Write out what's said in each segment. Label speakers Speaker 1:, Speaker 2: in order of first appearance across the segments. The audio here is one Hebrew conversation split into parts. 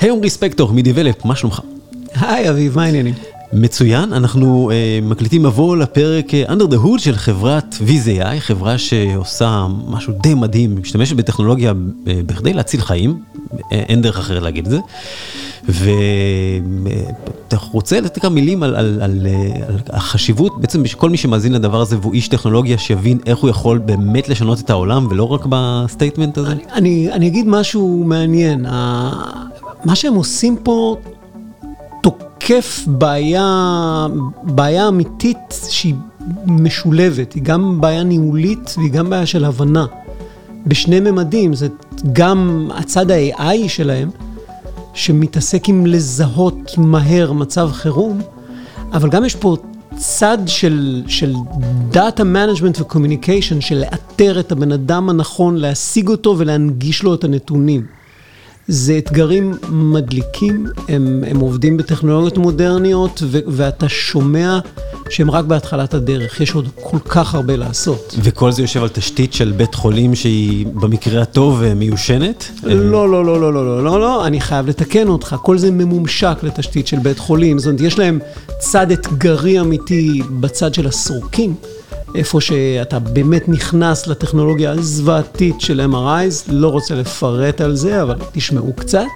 Speaker 1: היי עמרי ספקטור מ-Develeap, מה שלומך?
Speaker 2: היי אביב, מה העניינים?
Speaker 1: מצוין, אנחנו uh, מקליטים מבוא לפרק uh, Under the Hood של חברת Viz.ai, חברה שעושה משהו די מדהים, משתמשת בטכנולוגיה uh, בכדי להציל חיים, אין דרך אחרת להגיד את זה. ואתה רוצה לתת כמה מילים על, על, על, על החשיבות, בעצם כל מי שמאזין לדבר הזה והוא איש טכנולוגיה, שיבין איך הוא יכול באמת לשנות את העולם ולא רק ב-statement הזה?
Speaker 2: אני, אני, אני אגיד משהו מעניין. מה שהם עושים פה תוקף בעיה, בעיה אמיתית שהיא משולבת, היא גם בעיה ניהולית והיא גם בעיה של הבנה. בשני ממדים, זה גם הצד ה-AI שלהם, שמתעסק עם לזהות מהר מצב חירום, אבל גם יש פה צד של, של Data Management ו-Communication, של לאתר את הבן אדם הנכון, להשיג אותו ולהנגיש לו את הנתונים. זה אתגרים מדליקים, הם, הם עובדים בטכנולוגיות מודרניות, ו, ואתה שומע שהם רק בהתחלת הדרך, יש עוד כל כך הרבה לעשות.
Speaker 1: וכל זה יושב על תשתית של בית חולים שהיא במקרה הטוב מיושנת?
Speaker 2: לא, לא, לא, לא, לא, לא, לא, לא, אני חייב לתקן אותך, כל זה ממומשק לתשתית של בית חולים, זאת אומרת, יש להם צד אתגרי אמיתי בצד של הסורקים. איפה שאתה באמת נכנס לטכנולוגיה הזוועתית של MRIs, לא רוצה לפרט על זה, אבל תשמעו קצת.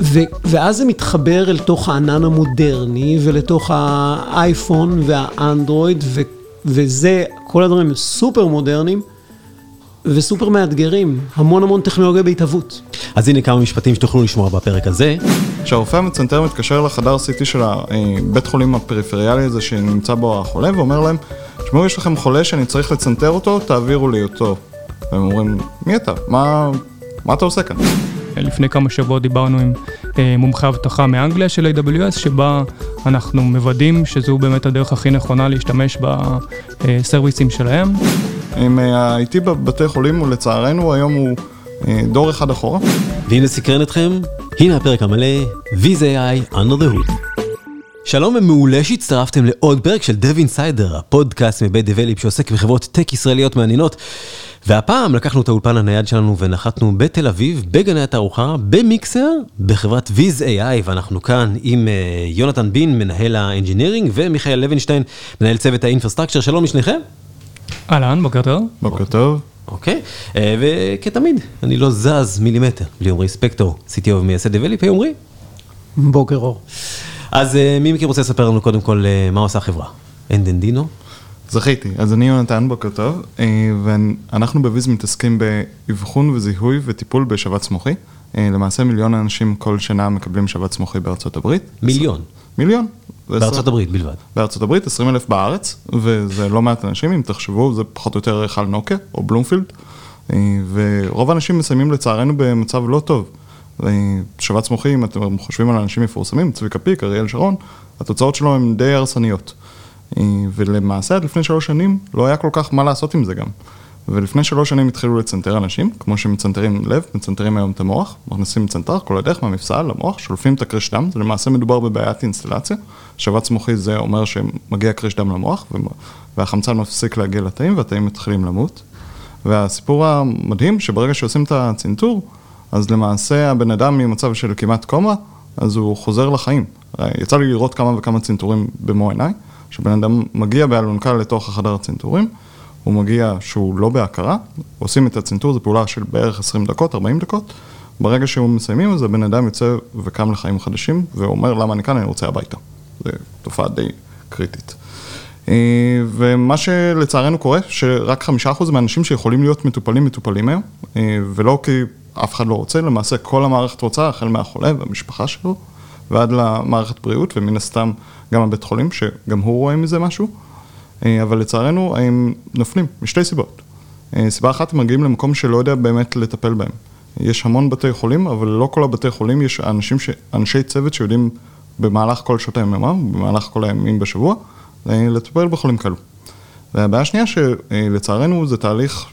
Speaker 2: ו- ואז זה מתחבר אל תוך הענן המודרני ולתוך האייפון והאנדרואיד, ו- וזה, כל הדברים סופר מודרניים וסופר מאתגרים, המון המון טכנולוגיה בהתהוות.
Speaker 1: אז הנה כמה משפטים שתוכלו לשמוע בפרק הזה.
Speaker 3: כשהרופא המצנתר מתקשר לחדר CT של הבית חולים הפריפריאלי הזה שנמצא בו החולה ואומר להם, תשמעו, יש לכם חולה שאני צריך לצנתר אותו, תעבירו לי אותו. והם אומרים, מי אתה? מה, מה אתה עושה כאן?
Speaker 4: לפני כמה שבועות דיברנו עם אה, מומחי אבטחה מאנגליה של AWS, שבה אנחנו מוודאים שזו באמת הדרך הכי נכונה להשתמש בסרוויסים שלהם.
Speaker 3: עם ה-IT בבתי חולים, ולצערנו היום הוא אה, דור אחד אחורה.
Speaker 1: ואם זה סקרן אתכם, הנה הפרק המלא, Viz.ai Under the Hood. שלום ומעולה שהצטרפתם לעוד פרק של Dev Insider, הפודקאסט מבית דבליפ שעוסק בחברות טק ישראליות מעניינות. והפעם לקחנו את האולפן הנייד שלנו ונחתנו בתל אביב, בגני התערוכה, במיקסר, בחברת Viz.ai, ואנחנו כאן עם uh, יונתן בין, מנהל האנג'ינירינג, ומיכאל לוינשטיין, מנהל צוות ה-infrastructure. שלום לשניכם.
Speaker 4: אהלן, בוקר טוב.
Speaker 3: בוקר טוב.
Speaker 1: אוקיי, uh, וכתמיד, אני לא זז מילימטר בלי עמרי ספקטור, CTO ומייסד Develeap, היי עמרי.
Speaker 2: בוקר אור.
Speaker 1: אז מי מכם רוצה לספר לנו קודם כל מה עושה החברה? אנדנדינו?
Speaker 3: זכיתי, אז אני יונתן, בוקר טוב, ואנחנו בוויז מתעסקים באבחון וזיהוי וטיפול בשבץ מוחי. למעשה מיליון אנשים כל שנה מקבלים שבץ מוחי בארצות הברית.
Speaker 1: מיליון?
Speaker 3: מיליון.
Speaker 1: בארצות הברית בלבד.
Speaker 3: בארצות הברית, 20 אלף בארץ, וזה לא מעט אנשים, אם תחשבו, זה פחות או יותר היכל נוקיה או בלומפילד, ורוב האנשים מסיימים לצערנו במצב לא טוב. שבץ מוחי, אם אתם חושבים על אנשים מפורסמים, צביקה פיק, אריאל שרון, התוצאות שלו הן די הרסניות. ולמעשה עד לפני שלוש שנים לא היה כל כך מה לעשות עם זה גם. ולפני שלוש שנים התחילו לצנתר אנשים, כמו שמצנתרים לב, מצנתרים היום את המוח, מכניסים מצנתר כל הדרך מהמפסל למוח, שולפים את הקריש דם, זה למעשה מדובר בבעיית אינסטלציה, שבץ מוחי זה אומר שמגיע קריש דם למוח, והחמצן מפסיק להגיע לתאים והתאים מתחילים למות. והסיפור המדהים, שברגע שעושים את הצנתור, אז למעשה הבן אדם ממצב של כמעט קומה, אז הוא חוזר לחיים. יצא לי לראות כמה וכמה צנתורים במו עיניי, שבן אדם מגיע באלונקה לתוך החדר הצנתורים, הוא מגיע שהוא לא בהכרה, עושים את הצנתור, זו פעולה של בערך 20 דקות, 40 דקות, ברגע שהוא מסיימים, אז הבן אדם יוצא וקם לחיים חדשים, ואומר למה אני כאן, אני רוצה הביתה. זו תופעה די קריטית. ומה שלצערנו קורה, שרק חמישה אחוז מהאנשים שיכולים להיות מטופלים, מטופלים היום, ולא כי אף אחד לא רוצה, למעשה כל המערכת רוצה, החל מהחולה והמשפחה שלו, ועד למערכת בריאות, ומן הסתם גם הבית חולים, שגם הוא רואה מזה משהו, אבל לצערנו הם נופלים, משתי סיבות. סיבה אחת, הם מגיעים למקום שלא יודע באמת לטפל בהם. יש המון בתי חולים, אבל לא כל הבתי חולים, יש אנשים, ש... אנשי צוות שיודעים במהלך כל שעות היממה, במהלך כל הימים בשבוע, לטפל בחולים כאלו. והבעיה השנייה, שלצערנו זה תהליך,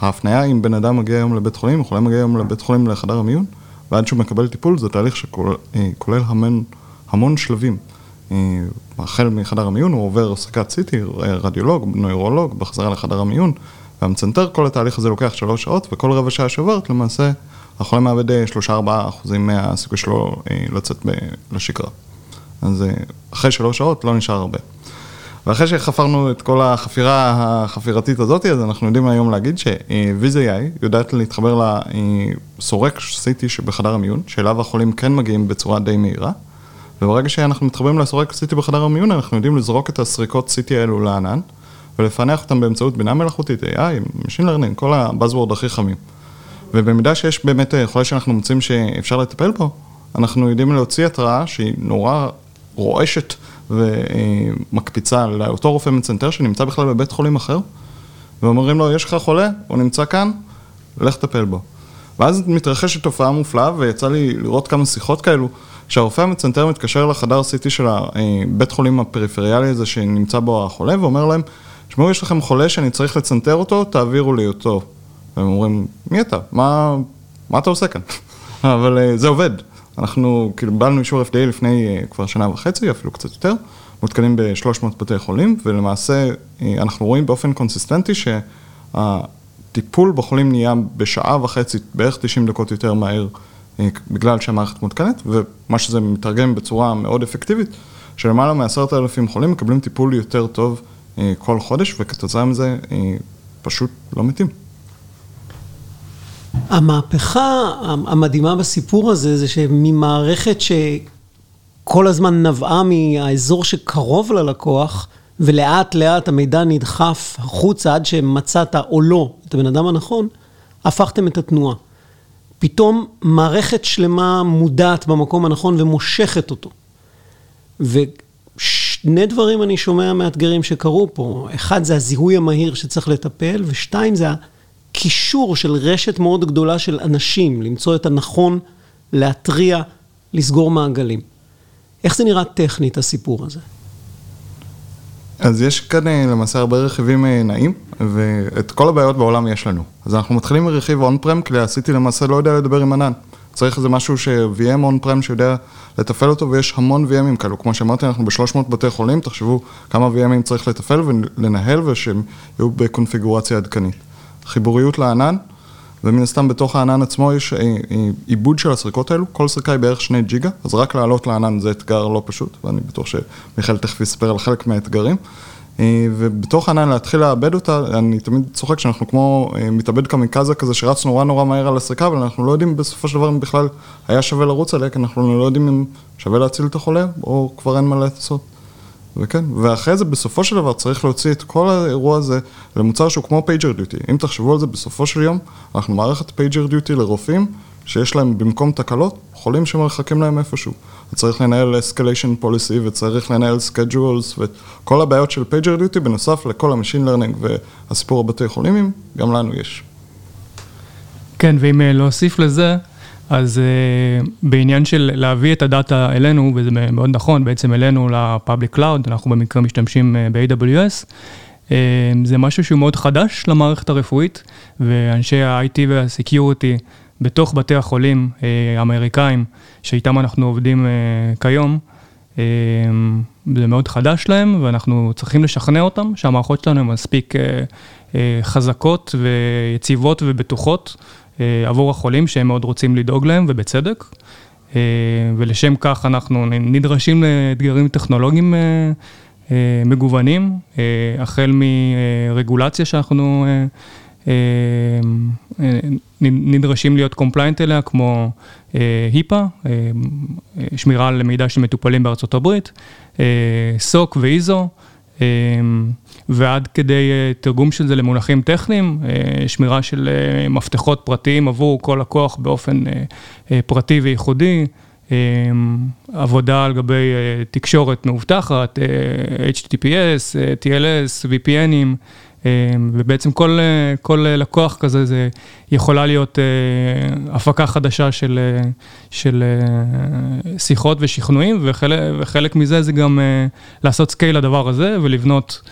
Speaker 3: ההפניה אם בן אדם מגיע היום לבית חולים, חולה מגיע היום לבית חולים לחדר המיון, ועד שהוא מקבל טיפול, זה תהליך שכולל המון, המון שלבים. החל מחדר המיון, הוא עובר הסקת CT, רדיולוג, נוירולוג, בחזרה לחדר המיון, והמצנתר, כל התהליך הזה לוקח שלוש שעות, וכל רבע שעה שעוברת, למעשה, החולה מאבד 3-4 אחוזים מהסיכוי שלו לצאת לשגרה. אז אחרי שלוש שעות לא נשאר הרבה. ואחרי שחפרנו את כל החפירה החפירתית הזאת, אז אנחנו יודעים היום להגיד ש-VZI יודעת להתחבר לסורק CT שבחדר המיון, שאליו החולים כן מגיעים בצורה די מהירה. וברגע שאנחנו מתחברים לסורק CT בחדר המיון, אנחנו יודעים לזרוק את הסריקות CT האלו לענן, ולפענח אותם באמצעות בינה מלאכותית, AI, Machine Learning, כל הבאזוורד הכי חמים. ובמידה שיש באמת חולה שאנחנו מוצאים שאפשר לטפל בו, אנחנו יודעים להוציא התראה שהיא נורא רועשת ומקפיצה לאותו רופא מצנתר שנמצא בכלל בבית חולים אחר, ואומרים לו, יש לך חולה, הוא נמצא כאן, לך טפל בו. ואז מתרחשת תופעה מופלאה, ויצא לי לראות כמה שיחות כאלו, שהרופא המצנתר מתקשר לחדר CT של הבית חולים הפריפריאלי הזה שנמצא בו החולה, ואומר להם, תשמעו, יש לכם חולה שאני צריך לצנתר אותו, תעבירו לי אותו. והם אומרים, מי אתה? מה, מה אתה עושה כאן? אבל זה עובד. אנחנו קיבלנו אישור FDA לפני כבר שנה וחצי, אפילו קצת יותר, מותקנים ב-300 בתי חולים, ולמעשה אנחנו רואים באופן קונסיסטנטי שהטיפול בחולים נהיה בשעה וחצי, בערך 90 דקות יותר מהר, בגלל שהמערכת מותקנת, ומה שזה מתרגם בצורה מאוד אפקטיבית, שלמעלה מעשרת אלפים חולים מקבלים טיפול יותר טוב כל חודש, וכתוצאה מזה פשוט לא מתים.
Speaker 2: המהפכה המדהימה בסיפור הזה, זה שממערכת שכל הזמן נבעה מהאזור שקרוב ללקוח, ולאט לאט המידע נדחף החוצה עד שמצאת או לא את הבן אדם הנכון, הפכתם את התנועה. פתאום מערכת שלמה מודעת במקום הנכון ומושכת אותו. ושני דברים אני שומע מאתגרים שקרו פה. אחד זה הזיהוי המהיר שצריך לטפל, ושתיים זה קישור של רשת מאוד גדולה של אנשים, למצוא את הנכון, להתריע, לסגור מעגלים. איך זה נראה טכנית, הסיפור הזה?
Speaker 3: אז יש כאן למעשה הרבה רכיבים נעים, ואת כל הבעיות בעולם יש לנו. אז אנחנו מתחילים מרכיב און-פרם, כי עשיתי למעשה לא יודע לדבר עם ענן. צריך איזה משהו ש-VM און-פרם שיודע לתפעל אותו, ויש המון VMים כאלו. כמו שאמרתי, אנחנו ב-300 בתי חולים, תחשבו כמה VMים צריך לתפעל ולנהל, ושהם יהיו בקונפיגורציה עדכנית. חיבוריות לענן, ומן הסתם בתוך הענן עצמו יש עיבוד של הסריקות האלו, כל סריקה היא בערך שני ג'יגה, אז רק לעלות לענן זה אתגר לא פשוט, ואני בטוח שמיכאל תכף יספר על חלק מהאתגרים. ובתוך הענן להתחיל לעבד אותה, אני תמיד צוחק שאנחנו כמו מתאבד קמיקזה כזה שרץ נורא נורא מהר על הסריקה, אבל אנחנו לא יודעים בסופו של דבר אם בכלל היה שווה לרוץ עליה, כי אנחנו לא יודעים אם שווה להציל את החולה, או כבר אין מה לעשות. וכן, ואחרי זה בסופו של דבר צריך להוציא את כל האירוע הזה למוצר שהוא כמו PagerDuty. אם תחשבו על זה בסופו של יום, אנחנו מערכת PagerDuty לרופאים שיש להם במקום תקלות, חולים שמרחקים להם איפשהו. צריך לנהל escalation policy וצריך לנהל schedules וכל הבעיות של PagerDuty בנוסף לכל ה-machine learning והסיפור הבתי חולים, גם לנו יש.
Speaker 4: כן, ואם להוסיף לזה, אז uh, בעניין של להביא את הדאטה אלינו, וזה מאוד נכון, בעצם אלינו ל-public cloud, אנחנו במקרה משתמשים uh, ב-AWS, uh, זה משהו שהוא מאוד חדש למערכת הרפואית, ואנשי ה-IT וה-Security בתוך בתי החולים uh, האמריקאים, שאיתם אנחנו עובדים uh, כיום, uh, זה מאוד חדש להם, ואנחנו צריכים לשכנע אותם שהמערכות שלנו הן מספיק חזקות ויציבות ובטוחות. עבור החולים שהם מאוד רוצים לדאוג להם, ובצדק. ולשם כך אנחנו נדרשים לאתגרים טכנולוגיים מגוונים, החל מרגולציה שאנחנו נדרשים להיות compliant אליה, כמו HIPAA, שמירה על מידע של מטופלים בארצות הברית, סוק ואיזו. ועד כדי תרגום של זה למונחים טכניים, שמירה של מפתחות פרטיים עבור כל לקוח באופן פרטי וייחודי, עבודה על גבי תקשורת מאובטחת, HTTPS, TLS, VPNים. ובעצם כל, כל לקוח כזה, זה יכולה להיות הפקה חדשה של, של שיחות ושכנועים, וחלק, וחלק מזה זה גם לעשות scale לדבר הזה ולבנות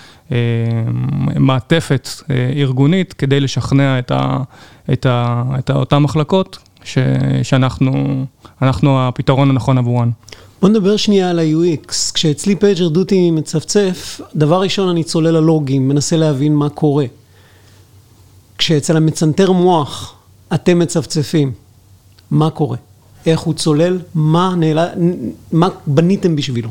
Speaker 4: מעטפת ארגונית כדי לשכנע את, ה, את, ה, את אותן מחלקות ש, שאנחנו הפתרון הנכון עבורן.
Speaker 2: בוא נדבר שנייה על ה-UX. כשאצלי PagerDuty מצפצף, דבר ראשון אני צולל ללוגים, מנסה להבין מה קורה. כשאצל המצנתר מוח אתם מצפצפים, מה קורה? איך הוא צולל? מה, נעלה, מה בניתם בשבילו?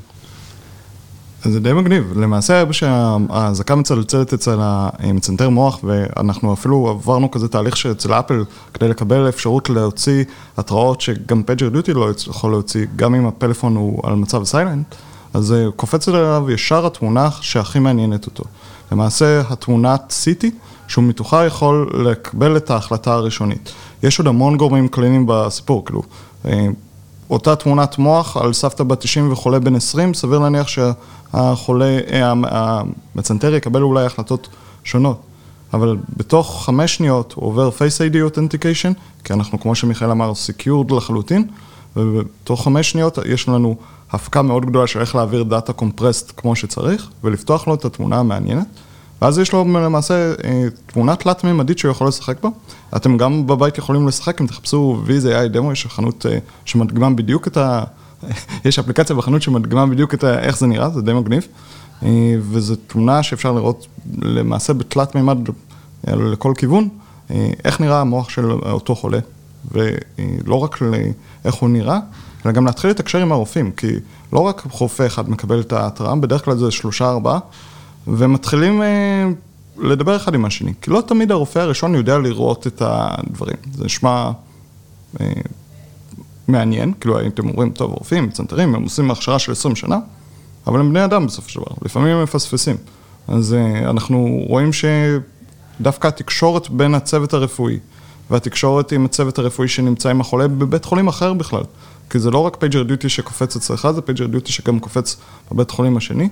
Speaker 3: זה די מגניב. למעשה, שהאזעקה מצלצלת אצל המצנתר מוח, ואנחנו אפילו עברנו כזה תהליך שאצל אפל, כדי לקבל אפשרות להוציא התראות שגם PagerDuty לא יכול להוציא, גם אם הפלאפון הוא על מצב silent, אז קופץ אליו ישר התמונה שהכי מעניינת אותו. למעשה, התמונת CT, שהוא מתוכה יכול לקבל את ההחלטה הראשונית. יש עוד המון גורמים קליניים בסיפור, כאילו, אה, אותה תמונת מוח על סבתא בת 90 וחולה בן 20, סביר להניח שהחולה, אה, המצנתר יקבל אולי החלטות שונות. אבל בתוך חמש שניות הוא עובר Face ID Authentication, כי אנחנו, כמו שמיכאל אמר, Secured לחלוטין, ובתוך חמש שניות יש לנו הפקה מאוד גדולה של איך להעביר דאטה קומפרסט כמו שצריך, ולפתוח לו את התמונה המעניינת. ואז יש לו למעשה אה, תמונה תלת-ממדית שהוא יכול לשחק בה. אתם גם בבית יכולים לשחק, אם תחפשו VZI דמו, יש חנות אה, שמדגימה בדיוק את ה... יש אפליקציה בחנות שמדגימה בדיוק את ה... איך זה נראה, זה די מגניב. אה, וזו תמונה שאפשר לראות למעשה בתלת-ממד לכל כיוון, איך נראה המוח של אותו חולה. ולא רק איך הוא נראה, אלא גם להתחיל לתקשר עם הרופאים, כי לא רק רופא אחד מקבל את ההתראה, בדרך כלל זה שלושה ארבעה. ומתחילים אה, לדבר אחד עם השני. כי לא תמיד הרופא הראשון יודע לראות את הדברים. זה נשמע אה, מעניין, כאילו הייתם אומרים, טוב, רופאים, צנתרים, הם עושים הכשרה של 20 שנה, אבל הם בני אדם בסופו של דבר, לפעמים הם מפספסים. אז אה, אנחנו רואים שדווקא התקשורת בין הצוות הרפואי והתקשורת עם הצוות הרפואי שנמצא עם החולה בבית חולים אחר בכלל. כי זה לא רק PagerDuty שקופץ אצלך, זה PagerDuty שגם קופץ בבית חולים השני.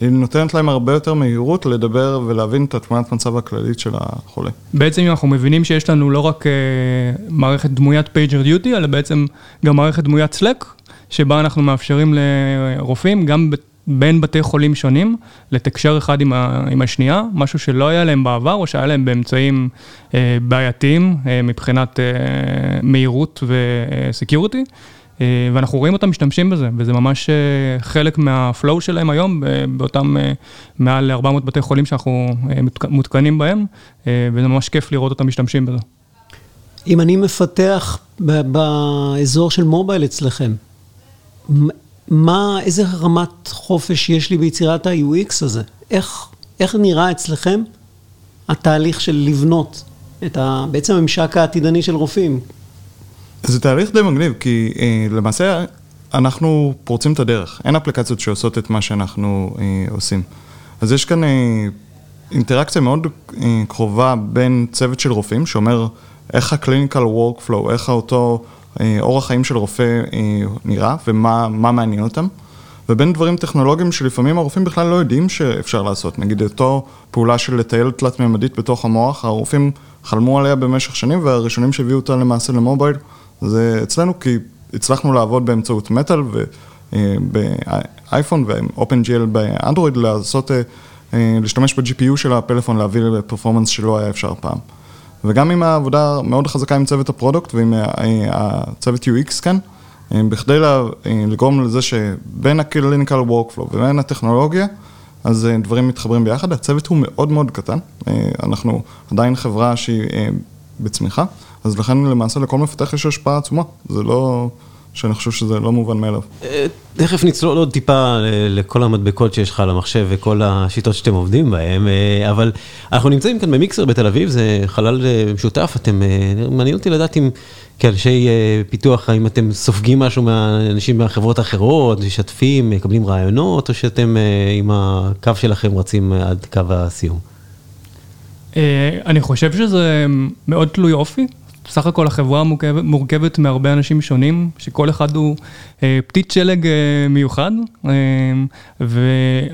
Speaker 3: היא נותנת להם הרבה יותר מהירות לדבר ולהבין את התמונת מצב הכללית של החולה.
Speaker 4: בעצם אנחנו מבינים שיש לנו לא רק uh, מערכת דמוית PagerDuty, אלא בעצם גם מערכת דמוית Slack, שבה אנחנו מאפשרים לרופאים, גם בין בתי חולים שונים, לתקשר אחד עם, ה, עם השנייה, משהו שלא היה להם בעבר, או שהיה להם באמצעים uh, בעייתיים uh, מבחינת uh, מהירות וסקיוריטי. אה, ואנחנו רואים אותם משתמשים בזה, וזה ממש אה, חלק מהפלואו שלהם היום, באותם אה, מעל 400 בתי חולים שאנחנו מותקנים בהם, וזה ממש כיף לראות אותם משתמשים בזה.
Speaker 2: אם אני מפתח באזור של מובייל אצלכם, מה, איזה רמת חופש יש לי ביצירת ה-UX הזה? איך, איך נראה אצלכם התהליך של לבנות את ה, בעצם הממשק העתידני של רופאים?
Speaker 3: זה תהליך די מגניב, כי אה, למעשה אנחנו פורצים את הדרך. אין אפליקציות שעושות את מה שאנחנו אה, עושים. אז יש כאן אה, אינטראקציה מאוד אה, קרובה בין צוות של רופאים, שאומר איך ה-clinical workflow, איך אותו אה, אורח חיים של רופא אה, נראה ומה מעניין אותם. ובין דברים טכנולוגיים שלפעמים הרופאים בכלל לא יודעים שאפשר לעשות. נגיד אותו פעולה של לטייל תלת-ממדית בתוך המוח, הרופאים חלמו עליה במשך שנים והראשונים שהביאו אותה למעשה למובייל זה אצלנו כי הצלחנו לעבוד באמצעות מטאל ובאייפון ו-OpenGL באנדרואיד לעשות, אה, אה, להשתמש ב-GPU של הפלאפון להביא לפרפורמנס שלא היה אפשר פעם. וגם עם העבודה מאוד חזקה עם צוות הפרודוקט ועם אה, הצוות UX כאן, בכדי לגרום לזה שבין ה-clinical workflow ובין הטכנולוגיה, אז דברים מתחברים ביחד. הצוות הוא מאוד מאוד קטן, אנחנו עדיין חברה שהיא בצמיחה, אז לכן למעשה לכל מפתח יש השפעה עצומה, זה לא... שאני חושב שזה לא מובן מאליו.
Speaker 1: אה, תכף נצלול עוד טיפה לכל המדבקות שיש לך על המחשב וכל השיטות שאתם עובדים בהן, אה, אבל אנחנו נמצאים כאן במיקסר בתל אביב, זה חלל אה, משותף, אתם, מעניין אותי לדעת אם כאנשי פיתוח, האם אתם סופגים משהו מהאנשים מהחברות האחרות, משתפים, מקבלים רעיונות, או שאתם עם הקו שלכם רצים עד קו הסיום?
Speaker 4: אני חושב שזה מאוד תלוי אופי. בסך הכל החברה מורכבת, מורכבת מהרבה אנשים שונים, שכל אחד הוא אה, פתית שלג אה, מיוחד, אה, ו...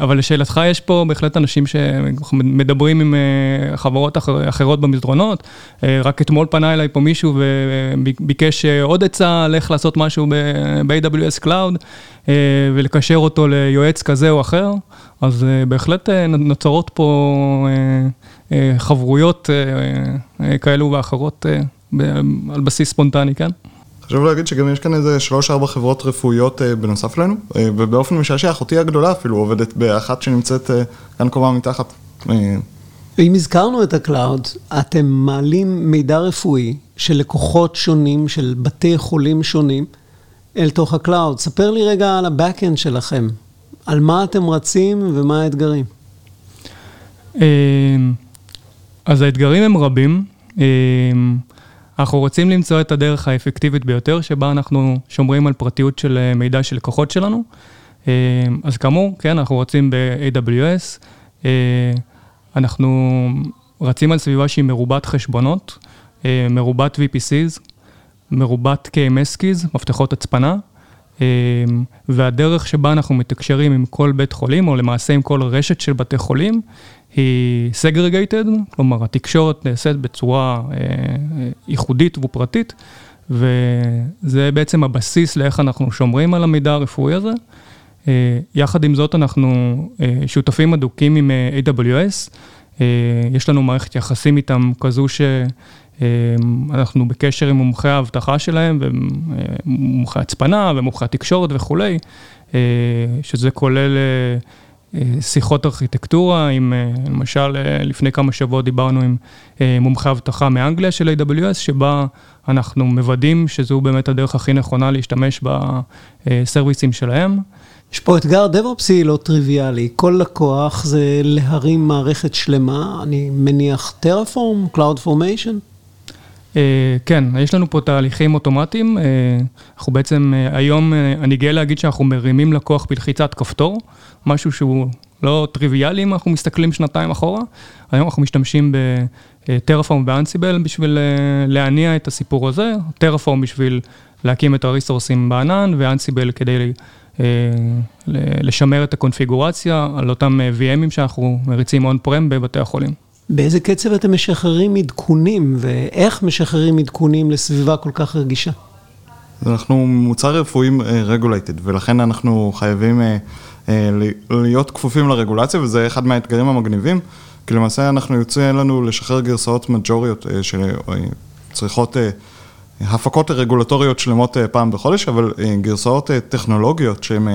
Speaker 4: אבל לשאלתך יש פה בהחלט אנשים שמדברים עם אה, חברות אחר, אחרות במסדרונות, אה, רק אתמול פנה אליי פה מישהו וביקש אה, עוד עצה על איך לעשות משהו ב-AWS Cloud, אה, ולקשר אותו ליועץ כזה או אחר, אז אה, בהחלט אה, נוצרות פה אה, אה, חברויות אה, אה, כאלו ואחרות. אה, על בסיס ספונטני, כן?
Speaker 3: חשוב להגיד שגם יש כאן איזה שלוש-ארבע חברות רפואיות אה, בנוסף לנו, אה, ובאופן משעשע, אחותי הגדולה אפילו עובדת באחת שנמצאת אה, כאן קומה מתחת.
Speaker 2: אם הזכרנו את ה cloud, אתם מעלים מידע רפואי של לקוחות שונים, של בתי חולים שונים, אל תוך ה cloud. ספר לי רגע על ה-Backend שלכם, על מה אתם רצים ומה האתגרים.
Speaker 4: אז האתגרים הם רבים. אנחנו רוצים למצוא את הדרך האפקטיבית ביותר, שבה אנחנו שומרים על פרטיות של אה, מידע של לקוחות שלנו. אמ, אז כאמור, כן, אנחנו רוצים ב-AWS. אנחנו רצים על סביבה שהיא מרובת חשבונות, מרובת VPCs, מרובת KMS keys, מפתחות הצפנה, והדרך שבה אנחנו מתקשרים עם כל בית חולים, או למעשה עם כל רשת של בתי חולים, היא segregated, כלומר התקשורת נעשית בצורה אה, ייחודית ופרטית, וזה בעצם הבסיס לאיך אנחנו שומרים על המידע הרפואי הזה. אה, יחד עם זאת אנחנו אה, שותפים אדוקים עם AWS, יש לנו מערכת יחסים איתם כזו שאנחנו בקשר עם מומחי האבטחה שלהם, ומומחי הצפנה ומומחי התקשורת וכולי, שזה כולל שיחות ארכיטקטורה, עם, אה, למשל, אה, לפני כמה שבועות דיברנו עם אה, מומחי אבטחה מאנגליה של AWS, שבה אנחנו מוודאים שזו באמת הדרך הכי נכונה להשתמש בסרוויסים שלהם.
Speaker 2: יש פה אתגר דב-אופסי לא טריוויאלי, כל לקוח זה להרים מערכת שלמה, אני מניח טרפורם, Cloud Formation?
Speaker 4: כן, יש לנו פה תהליכים אוטומטיים, אנחנו בעצם היום, אני גאה להגיד שאנחנו מרימים לקוח בלחיצת כפתור. משהו שהוא לא טריוויאלי אם אנחנו מסתכלים שנתיים אחורה. היום אנחנו משתמשים בטרפורם ואנסיבל בשביל אה, להניע את הסיפור הזה, טרפורם בשביל להקים את הריסורסים בענן ואנסיבל כדי אה, לשמר את הקונפיגורציה על אותם אה, VMים שאנחנו מריצים און פרם בבתי החולים.
Speaker 2: באיזה קצב אתם משחררים עדכונים ואיך משחררים עדכונים לסביבה כל כך רגישה?
Speaker 3: אנחנו מוצר רפואי רגולייטד ולכן אנחנו חייבים אה, להיות כפופים לרגולציה, וזה אחד מהאתגרים המגניבים, כי למעשה אנחנו יוצא לנו לשחרר גרסאות מג'וריות אה, שצריכות אה, הפקות רגולטוריות שלמות פעם בחודש, אבל גרסאות טכנולוגיות שהן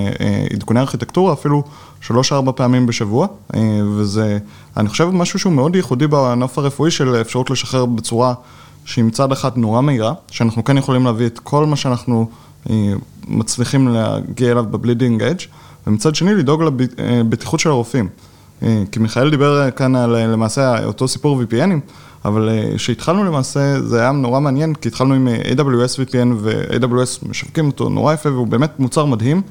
Speaker 3: עדכוני ארכיטקטורה אפילו שלוש-ארבע פעמים בשבוע, וזה, אני חושב, משהו שהוא מאוד ייחודי בנוף הרפואי של אפשרות לשחרר בצורה שהיא מצד אחד נורא מהירה, שאנחנו כן יכולים להביא את כל מה שאנחנו מצליחים להגיע אליו בבלידינג אדג'. ומצד שני לדאוג לבטיחות של הרופאים. אה, כי מיכאל דיבר כאן על אה, למעשה אותו סיפור VPNים, אבל אה, כשהתחלנו למעשה זה היה נורא מעניין, כי התחלנו עם AWS VPN ו-AWS משווקים אותו נורא יפה והוא באמת מוצר מדהים,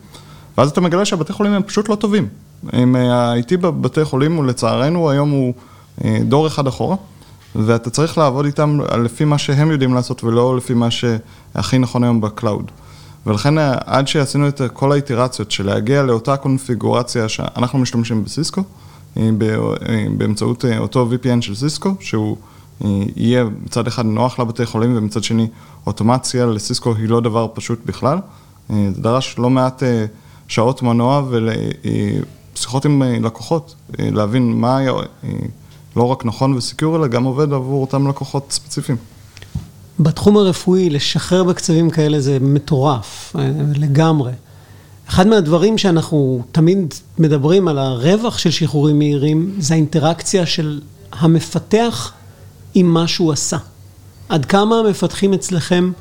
Speaker 3: ואז אתה מגלה שהבתי חולים הם פשוט לא טובים. ה-IT בבתי חולים לצערנו היום הוא דור אחד אחורה, ואתה צריך לעבוד איתם לפי מה שהם יודעים לעשות ולא לפי מה שהכי נכון היום ב cloud. ולכן עד שעשינו את כל האיטרציות של להגיע לאותה קונפיגורציה שאנחנו משתמשים בסיסקו, אה, אה, באמצעות אה, אותו VPN של סיסקו, שהוא יהיה מצד אחד נוח לבתי חולים ומצד שני אוטומציה לסיסקו היא לא דבר פשוט בכלל. זה דרש לא מעט שעות מנוע ושיחות עם לקוחות, להבין מה לא רק נכון וסיקיור, אלא גם עובד עבור אותם לקוחות ספציפיים.
Speaker 2: בתחום הרפואי, לשחרר בקצבים כאלה זה מטורף, אה, לגמרי. אחד מהדברים שאנחנו תמיד מדברים על הרווח של שחרורים מהירים, זה האינטראקציה של המפתח עם מה שהוא עשה. עד כמה המפתחים אצלכם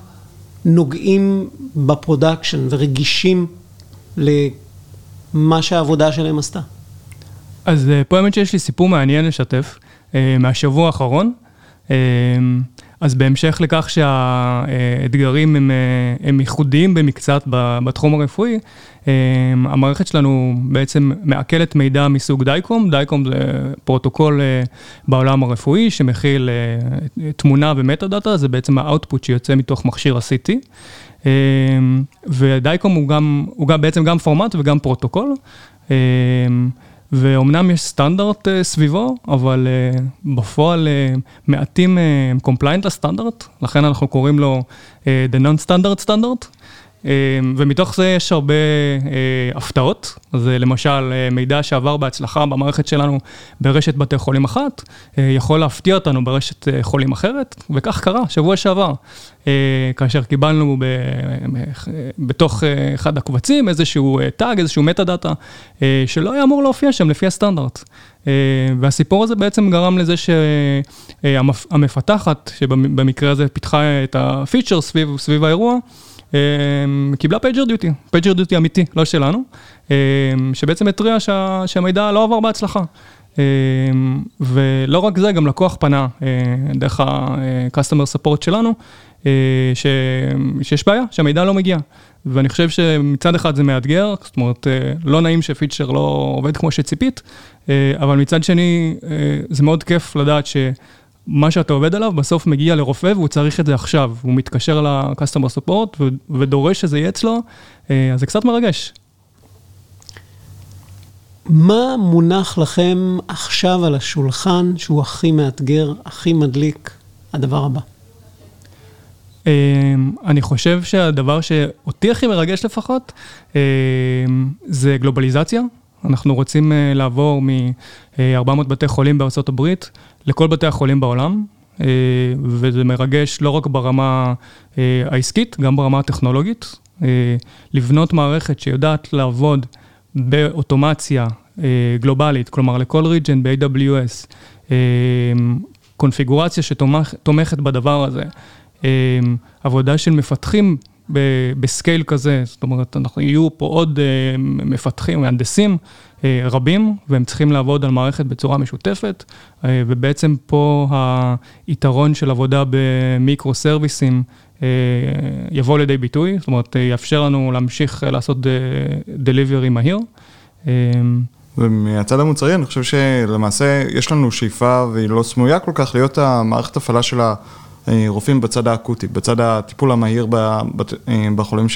Speaker 2: נוגעים ב production ורגישים למה שהעבודה שלהם עשתה?
Speaker 4: אז אה, פה האמת שיש לי סיפור מעניין לשתף אה, מהשבוע האחרון. אז בהמשך לכך שהאתגרים הם, אה, הם ייחודיים במקצת בתחום הרפואי, אה, המערכת שלנו בעצם מעכלת מידע מסוג DICOM, DICOM זה פרוטוקול אה, בעולם הרפואי שמכיל תמונה ו metadata, זה בעצם ה output שיוצא מתוך מכשיר ה-CT. ו DICOM הוא, גם, הוא גם בעצם גם פורמט וגם פרוטוקול. ואומנם יש סטנדרט uh, סביבו, אבל uh, בפועל uh, מעטים uh, compliant לסטנדרט, לכן אנחנו קוראים לו the non-standard standard. אה, ומתוך זה יש הרבה אה, הפתעות. אז למשל, מידע שעבר בהצלחה במערכת שלנו ברשת בתי חולים אחת, יכול להפתיע אותנו ברשת חולים אחרת, וכך קרה שבוע שעבר, כאשר קיבלנו ב, בתוך אחד הקבצים איזשהו tag, איזשהו metadata, שלא היה אמור להופיע שם לפי הסטנדרט. והסיפור הזה בעצם גרם לזה שהמפתחת, שבמקרה הזה פיתחה את הפיצ'ר סביב, סביב האירוע, אמ, קיבלה PagerDuty, PagerDuty אמיתי, לא שלנו, אמ, שבעצם התריע שה, שהמידע לא עבר בהצלחה. אמ, ולא רק זה, גם לקוח פנה אה, דרך ה-customer support שלנו, אה, ש... שיש בעיה, שהמידע לא מגיע. ואני חושב שמצד אחד זה מאתגר, זאת אומרת, אה, לא נעים שפיצ'ר לא עובד כמו שציפית, אבל מצד שני, זה מאוד כיף לדעת ש... מה שאתה עובד עליו בסוף מגיע לרופא והוא צריך את זה עכשיו. הוא מתקשר ל-customer support ודורש שזה יהיה אצלו, אה, אז זה קצת מרגש.
Speaker 2: מה מונח לכם עכשיו על השולחן שהוא הכי מאתגר, הכי מדליק, הדבר הבא?
Speaker 4: אה, אני חושב שהדבר שאותי הכי מרגש לפחות, אה, זה גלובליזציה. אנחנו רוצים לעבור מ-400 בתי חולים בארצות הברית לכל בתי החולים בעולם, אה, וזה מרגש לא רק ברמה אה, העסקית, גם ברמה הטכנולוגית. אה, לבנות מערכת שיודעת לעבוד באוטומציה גלובלית, כלומר לכל ריג'ן ב-AWS, קונפיגורציה שתומכת בדבר הזה, עבודה של מפתחים בסקייל כזה, זאת אומרת, אנחנו יהיו פה עוד מפתחים, מהנדסים אה, רבים, והם צריכים לעבוד על מערכת בצורה משותפת, אה, ובעצם פה היתרון של עבודה במיקרו סרוויסים אה, יבוא לידי ביטוי, זאת אומרת, יאפשר לנו להמשיך לעשות דליברי מהיר.
Speaker 3: ומהצד המוצרי, אני חושב שלמעשה יש לנו שאיפה, והיא לא סמויה כל כך, להיות המערכת הפעלה של הרופאים בצד האקוטי, בצד הטיפול המהיר בחולים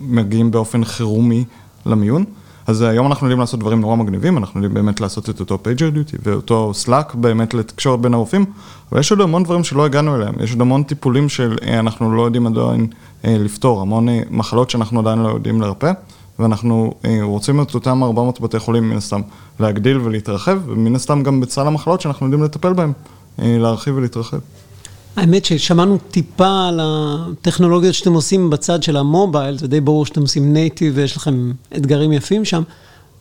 Speaker 3: שמגיעים באופן חירומי למיון. אז היום אנחנו יודעים לעשות דברים נורא מגניבים, אנחנו יודעים באמת לעשות את אותו PagerDuty ואותו Slack באמת לתקשורת בין הרופאים, אבל יש עוד המון דברים שלא הגענו אליהם, יש עוד המון טיפולים שאנחנו לא יודעים עדיין אה, לפתור, המון אה, מחלות שאנחנו עדיין לא יודעים לרפא, ואנחנו אה, רוצים את אותם 400 בתי חולים מן הסתם להגדיל ולהתרחב, ומן הסתם גם בסל המחלות שאנחנו יודעים לטפל בהן, להרחיב ולהתרחב.
Speaker 2: האמת ששמענו טיפה על הטכנולוגיות שאתם עושים בצד של ה mobile, זה די ברור שאתם עושים native ויש לכם אתגרים יפים שם.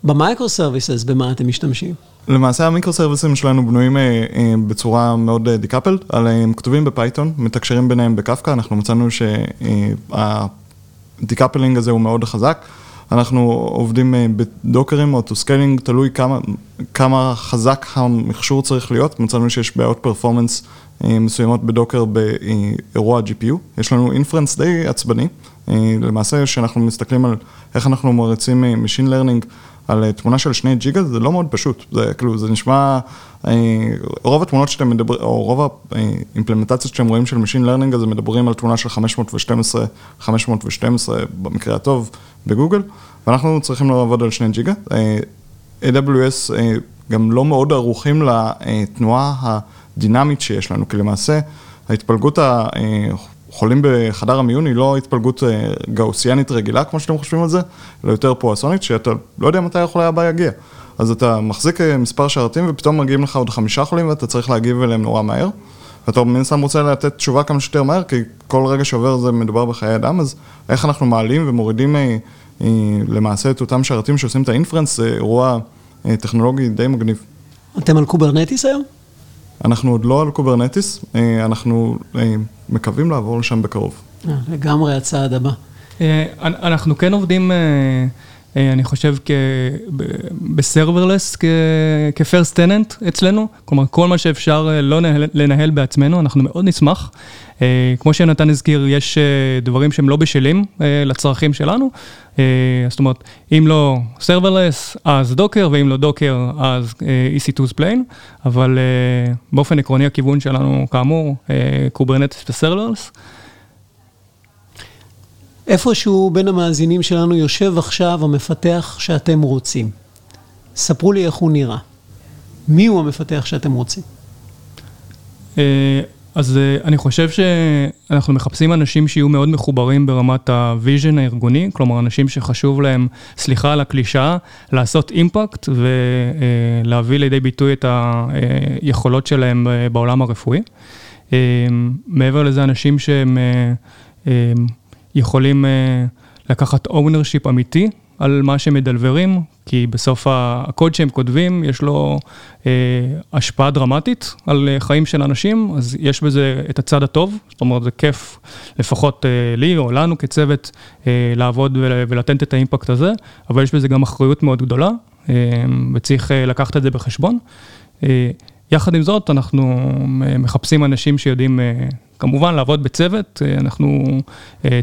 Speaker 2: ב microservices, במה אתם משתמשים?
Speaker 3: למעשה המיקרו סרוויסים שלנו בנויים אה, אה, בצורה מאוד decoupled, אה, הם כתובים ב Python, מתקשרים ביניהם בקפקא, אנחנו מצאנו שה decoupling הזה הוא מאוד חזק. אנחנו עובדים בדוקרים auto scaling, תלוי כמה, כמה חזק המכשור צריך להיות, מצאנו שיש בעיות performance אה, מסוימות ב Docker באירוע GPU. יש לנו inference די עצבני, אה, למעשה כשאנחנו מסתכלים על איך אנחנו מריצים אה, Machine Learning על תמונה של שני ג'יגה, זה לא מאוד פשוט, זה כאילו, זה נשמע, רוב התמונות שאתם מדברים, או רוב האימפלמנטציות שאתם רואים של Machine Learning, אז הם מדברים על תמונה של 512, 512 במקרה הטוב בגוגל, ואנחנו צריכים לעבוד על שני ג'יגה. AWS גם לא מאוד ערוכים לתנועה ה... דינמית שיש לנו, כי למעשה ההתפלגות החולים בחדר המיון היא לא התפלגות אה, גאוסיאנית רגילה, כמו שאתם חושבים על זה, אלא יותר פואסונית, שאתה לא יודע מתי החולה הבא יגיע. אז אתה מחזיק אה, מספר שרתים ופתאום מגיעים לך עוד חמישה חולים ואתה צריך להגיב אליהם נורא מהר. ואתה מן הסתם רוצה לתת תשובה כמה שיותר מהר, כי כל רגע שעובר זה מדובר בחיי אדם, אז איך אנחנו מעלים ומורידים אה, למעשה את אותם שרתים שעושים את האינפרנס, זה אירוע טכנולוגי די מגניב.
Speaker 2: אתם על Kubernetes היום?
Speaker 3: אנחנו עוד לא על Kubernetes, אה, אנחנו אה, מקווים לעבור לשם בקרוב.
Speaker 2: אה, לגמרי הצעד הבא.
Speaker 4: אנחנו כן עובדים, אני חושב, ב serverless כ first tenet אצלנו, כלומר כל מה שאפשר לא לנהל בעצמנו, אנחנו מאוד נשמח. כמו שנתן הזכיר, יש דברים שהם לא בשלים לצרכים שלנו. זאת אומרת, אם לא serverless, אז Docker, ואם לא Docker, אז EC2 plain, אבל באופן עקרוני הכיוון שלנו, כאמור, Kubernetes ו serverless.
Speaker 2: איפשהו בין המאזינים שלנו יושב עכשיו המפתח שאתם רוצים. ספרו לי איך הוא נראה. מי הוא המפתח שאתם רוצים?
Speaker 4: אז אה, אני חושב שאנחנו מחפשים אנשים שיהיו מאוד מחוברים ברמת ה vision הארגוני, כלומר אנשים שחשוב להם, סליחה על הקלישאה, לעשות אימפקט ולהביא לידי ביטוי את היכולות שלהם בעולם הרפואי. מעבר לזה, אנשים שהם יכולים לקחת ownership אמיתי על מה שהם מדלברים, כי בסוף הקוד שהם כותבים, יש לו אה, השפעה דרמטית על אה, חיים של אנשים, אז יש בזה את הצד הטוב, זאת אומרת, זה כיף לפחות אה, לי או לנו כצוות אה, לעבוד ולתת את ה impact הזה, אבל יש בזה גם אחריות מאוד גדולה, אה, וצריך אה, לקחת את זה בחשבון. אה, יחד עם זאת, אנחנו אה, מחפשים אנשים שיודעים אה, כמובן לעבוד בצוות, אה, אנחנו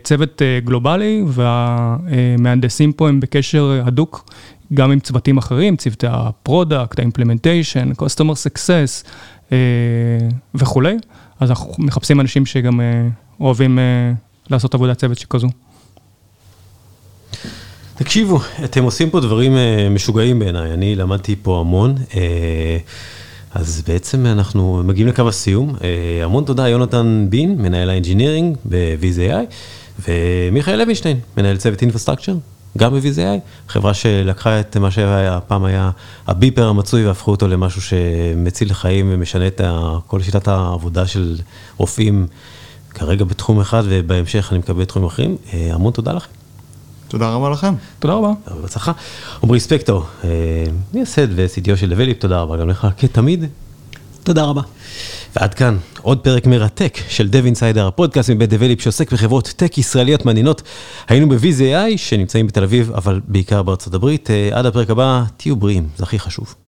Speaker 4: צוות גלובלי והמהנדסים פה הם בקשר הדוק גם עם צוותים אחרים, צוותי ה product, ה implementation, customer success וכולי, אז אנחנו מחפשים אנשים שגם אוהבים לעשות עבודת צוות שכזו.
Speaker 1: תקשיבו, אתם עושים פה דברים משוגעים בעיניי, אני למדתי פה המון. אז בעצם אנחנו מגיעים לקו הסיום. אה, המון תודה, יונתן בין, מנהל ה engineering ב-VZI, ומיכאל לוינשטיין, מנהל צוות infrastructure, גם ב-VZI, חברה שלקחה את מה שפעם היה הביפר המצוי והפכו אותו למשהו שמציל חיים ומשנה את כל שיטת העבודה של רופאים, כרגע בתחום אחד ובהמשך אני מקבל תחומים אחרים. אה, המון תודה לכם.
Speaker 3: תודה רבה לכם.
Speaker 4: תודה רבה.
Speaker 1: בהצלחה. עמרי ספקטור, מייסד ו-CTO של דבליפ, תודה רבה גם לך, כתמיד.
Speaker 2: תודה רבה.
Speaker 1: ועד כאן עוד פרק מרתק של Dev Insider, הפודקאסט מבית דבליפ שעוסק בחברות טק ישראליות מעניינות. היינו ב-VZI שנמצאים בתל אביב, אבל בעיקר בארצות הברית. עד הפרק הבא, תהיו בריאים, זה הכי חשוב.